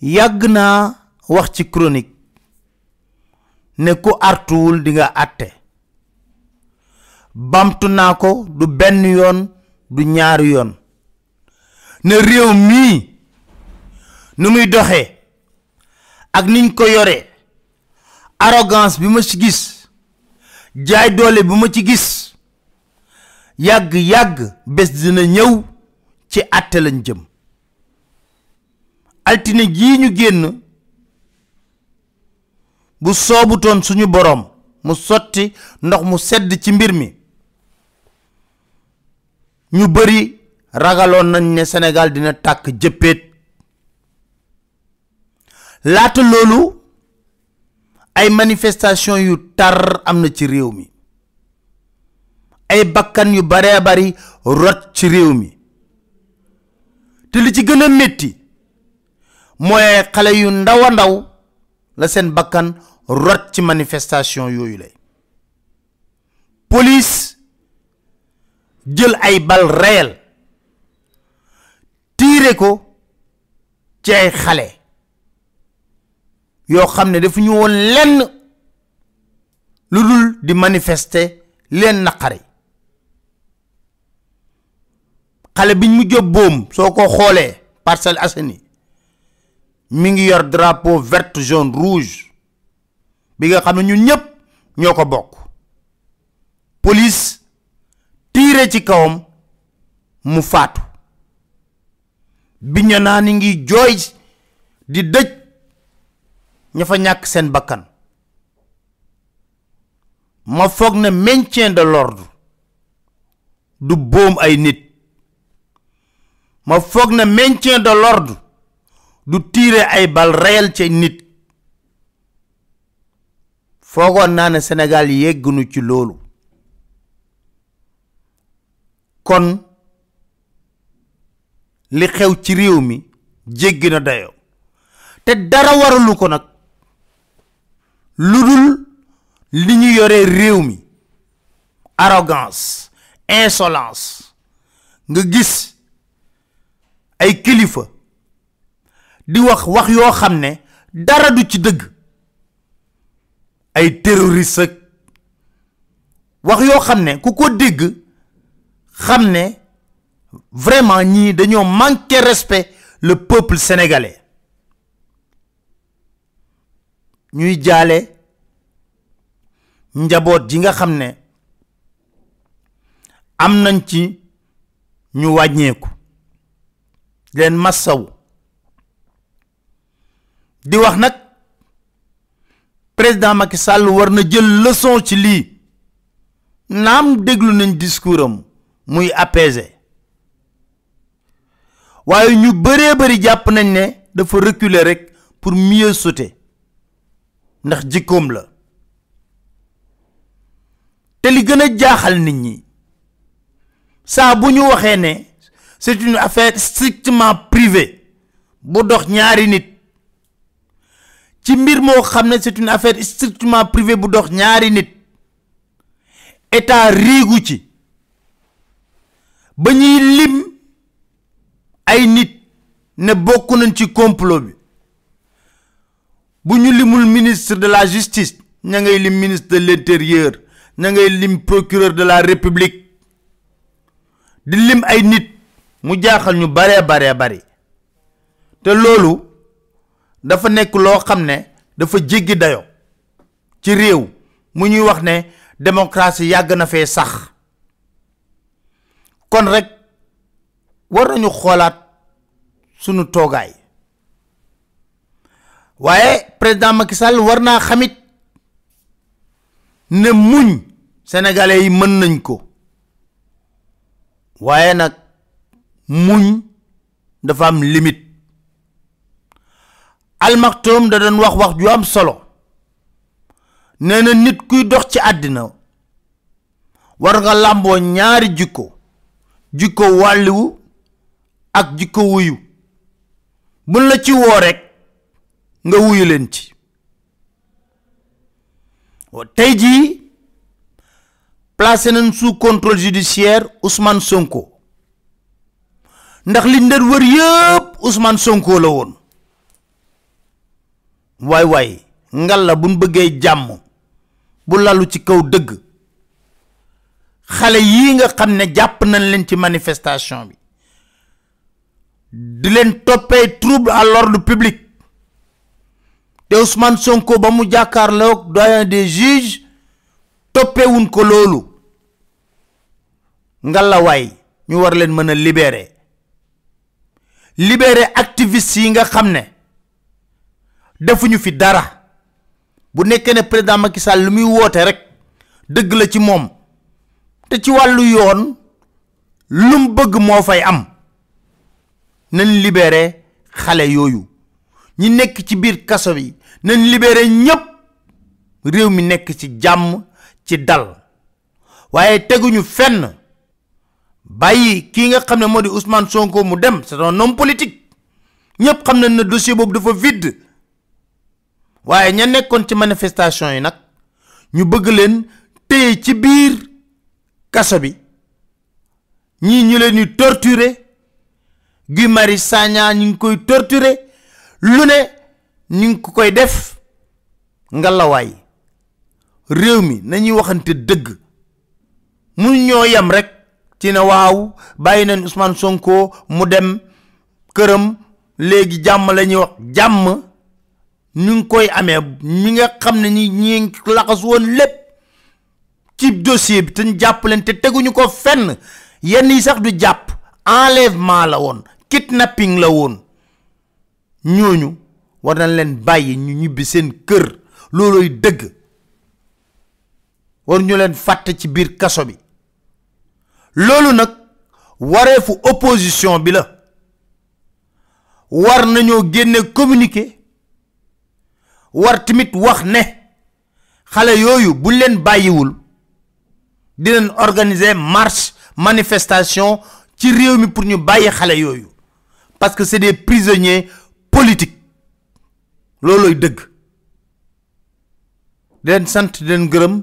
yàgg naa wax ci chronique ne ku artuwul di nga àtte bamtu naa ko du benn yoon du ñaari yoon ne réew mii nu muy doxee ak niñ ko yore arrogance bi ma ci gis jaay doole bi ma ci gis yàgg-yàgg bés dina ñëw ci àtte lañ jëm altine jii ñu génn bu soobutoon suñu boroom mu sotti ndox mu sedd ci mbir mi ñu bari ragaloon nañ ne Sénégal dina tàkk jëppeet laata loolu ay manifestation yu tar am na ci réew mi ay bakkan yu baree bari rot ci réew mi te li ci gën a métti mooy xale yu ndaw a ndaw la seen bakkan rot ci manifestation yooyu lay police jël ay bal réel tiire ko ci ay xale yoo xam ne dafa ñu woon lenn lu dul di manifester leen naqari xale biñ mujj boom soo ko xoolee Parcelles Assainies mi ngi yor drapeau vert jaune rouge bi nga xam ne ñun ñëpp ñoo ko bokk police tiire ci kawam mu faatu biña naa ni ngi jooy di dëj ña fa ñàkk seen bakkan ma foog ne maintien de l'ordre du bóom ay nit ma foog ne maintien de l'ordre du tiire ay bal reyal ci nit foogoon naa ne Sénégal yeggunu ci loolu kon li xew ci réew mi jéggi na dayoo te dara waralu ko nag lu dul li ñu yoree réew mi arrogance insolence nga gis ay kilifa di wax wax yoo xam ne dara du ci dëgg ay terroriste ak wax yoo xam ne ku ko dégg xam ne vraiment ñii dañoo manqué respect le peuple sénégalais ñuy jaale njaboot ji nga xam ne am nañ ci ñu wàññeeku di leen massawu di wax nag président Macky Sall war na jël leçon ci lii naam déglu nañ discours am muy apaisé waaye ñu bëree bëri jàpp nañ ne dafa reculer rek pour mieux sauter ndax jikkoom la te li gën a jaaxal nit ñi saa bu ñu waxee ne c'est une affaire strictement privée bu dox ñaari nit ci mbir moo xam ne c'est une affaire strictement privée bu dox ñaari nit état riigu ci ba ñuy lim ay nit ne bokk nañ ci complot bi bu ñu limul ministre de la justice ña ngay lim ministre de l'intérieur ña ngay lim procureur de la république di lim ay nit mu jaaxal ñu baree baree bari te loolu dafa nekk loo xam ne dafa jéggi dayo ci réew mu ñuy wax ne démocratie yàgg na fee sax kon rek war nañu xoolaat sunu toogaay waaye président Macky Sall war naa xamit ne muñ sénégalais yi mën nañ ko waaye nag muñ dafa am limite almaxtoom da doon wax wax ju am solo nee na nit kuy dox ci àddina war nga làmboo ñaari jikko jikko wàlliwu ak jikko wuyu buñ la ci woo rekk nga wuyu leen ci tey jii placé nañ sous contrôle judiciaire Ousmane Sonko ndax liñ doon wër yëpp Ousmane Sonko la woon waay waay ngal la buñ bëggee jàmm bu lalu ci kaw dëgg xale yii nga xam ne jàpp nañ leen ci manifestation bi di leen toppee trouble à l'ordre public te Ousmane Sonko ba mu jàkkaarloog doyen des juges toppewuñ ko loolu ngalawaay ñu war leen mën a libérer libérer activistes yi nga xam ne defuñu fi dara bu nekkee ne président Macky Sall lu muy woote rek dëgg la ci moom te ci wàllu yoon lum bëgg moo fay am nañ libéré xale yooyu ñi nekk ci biir kaso bi nañ libéré ñépp réew mi nekk ci jàmm ci dal waaye teguñu fenn bàyyi kii nga xam ne moo di Ousmane Sonko mu dem c'est un homme politique ñëpp xam nañ ne dossier boobu dafa vide waaye ña nekkoon ci manifestation yi nag ñu bëgg leen téye ci biir kaso bi ñii ñu leen di torturer Guy Marius Sagna ñu ngi koy torturer lu ne ñu ngi ko koy def ngalawaay réew mi nañuy waxante dëgg mu ñoo yem rek ci ne waaw bàyyi nañ Ousmane Sonko mu dem këram léegi jàmm la ñuy wax jàmm ñu ngi koy amee ñi nga xam ne ñi ñi laxas woon lépp ci dossier bi te ñu jàpp leen te teguñu ko fenn yenn yi sax du jàpp enlèvement la woon kidnapping la woon ñooñu war nañ leen bàyyi ñu ñibbi seen kër loolooy dëgg war ñu leen fàtte ci biir kaso bi loolu nag wareefu opposition bi la war nañoo génne communiqué war tamit wax ne xale yooyu bu leen bàyyiwul dinañ organiser marche manifestation ci réew mi pour ñu bàyyi xale yooyu parce que c'est des prisonniers politiques loolooy dëgg di leen sant di leen gërëm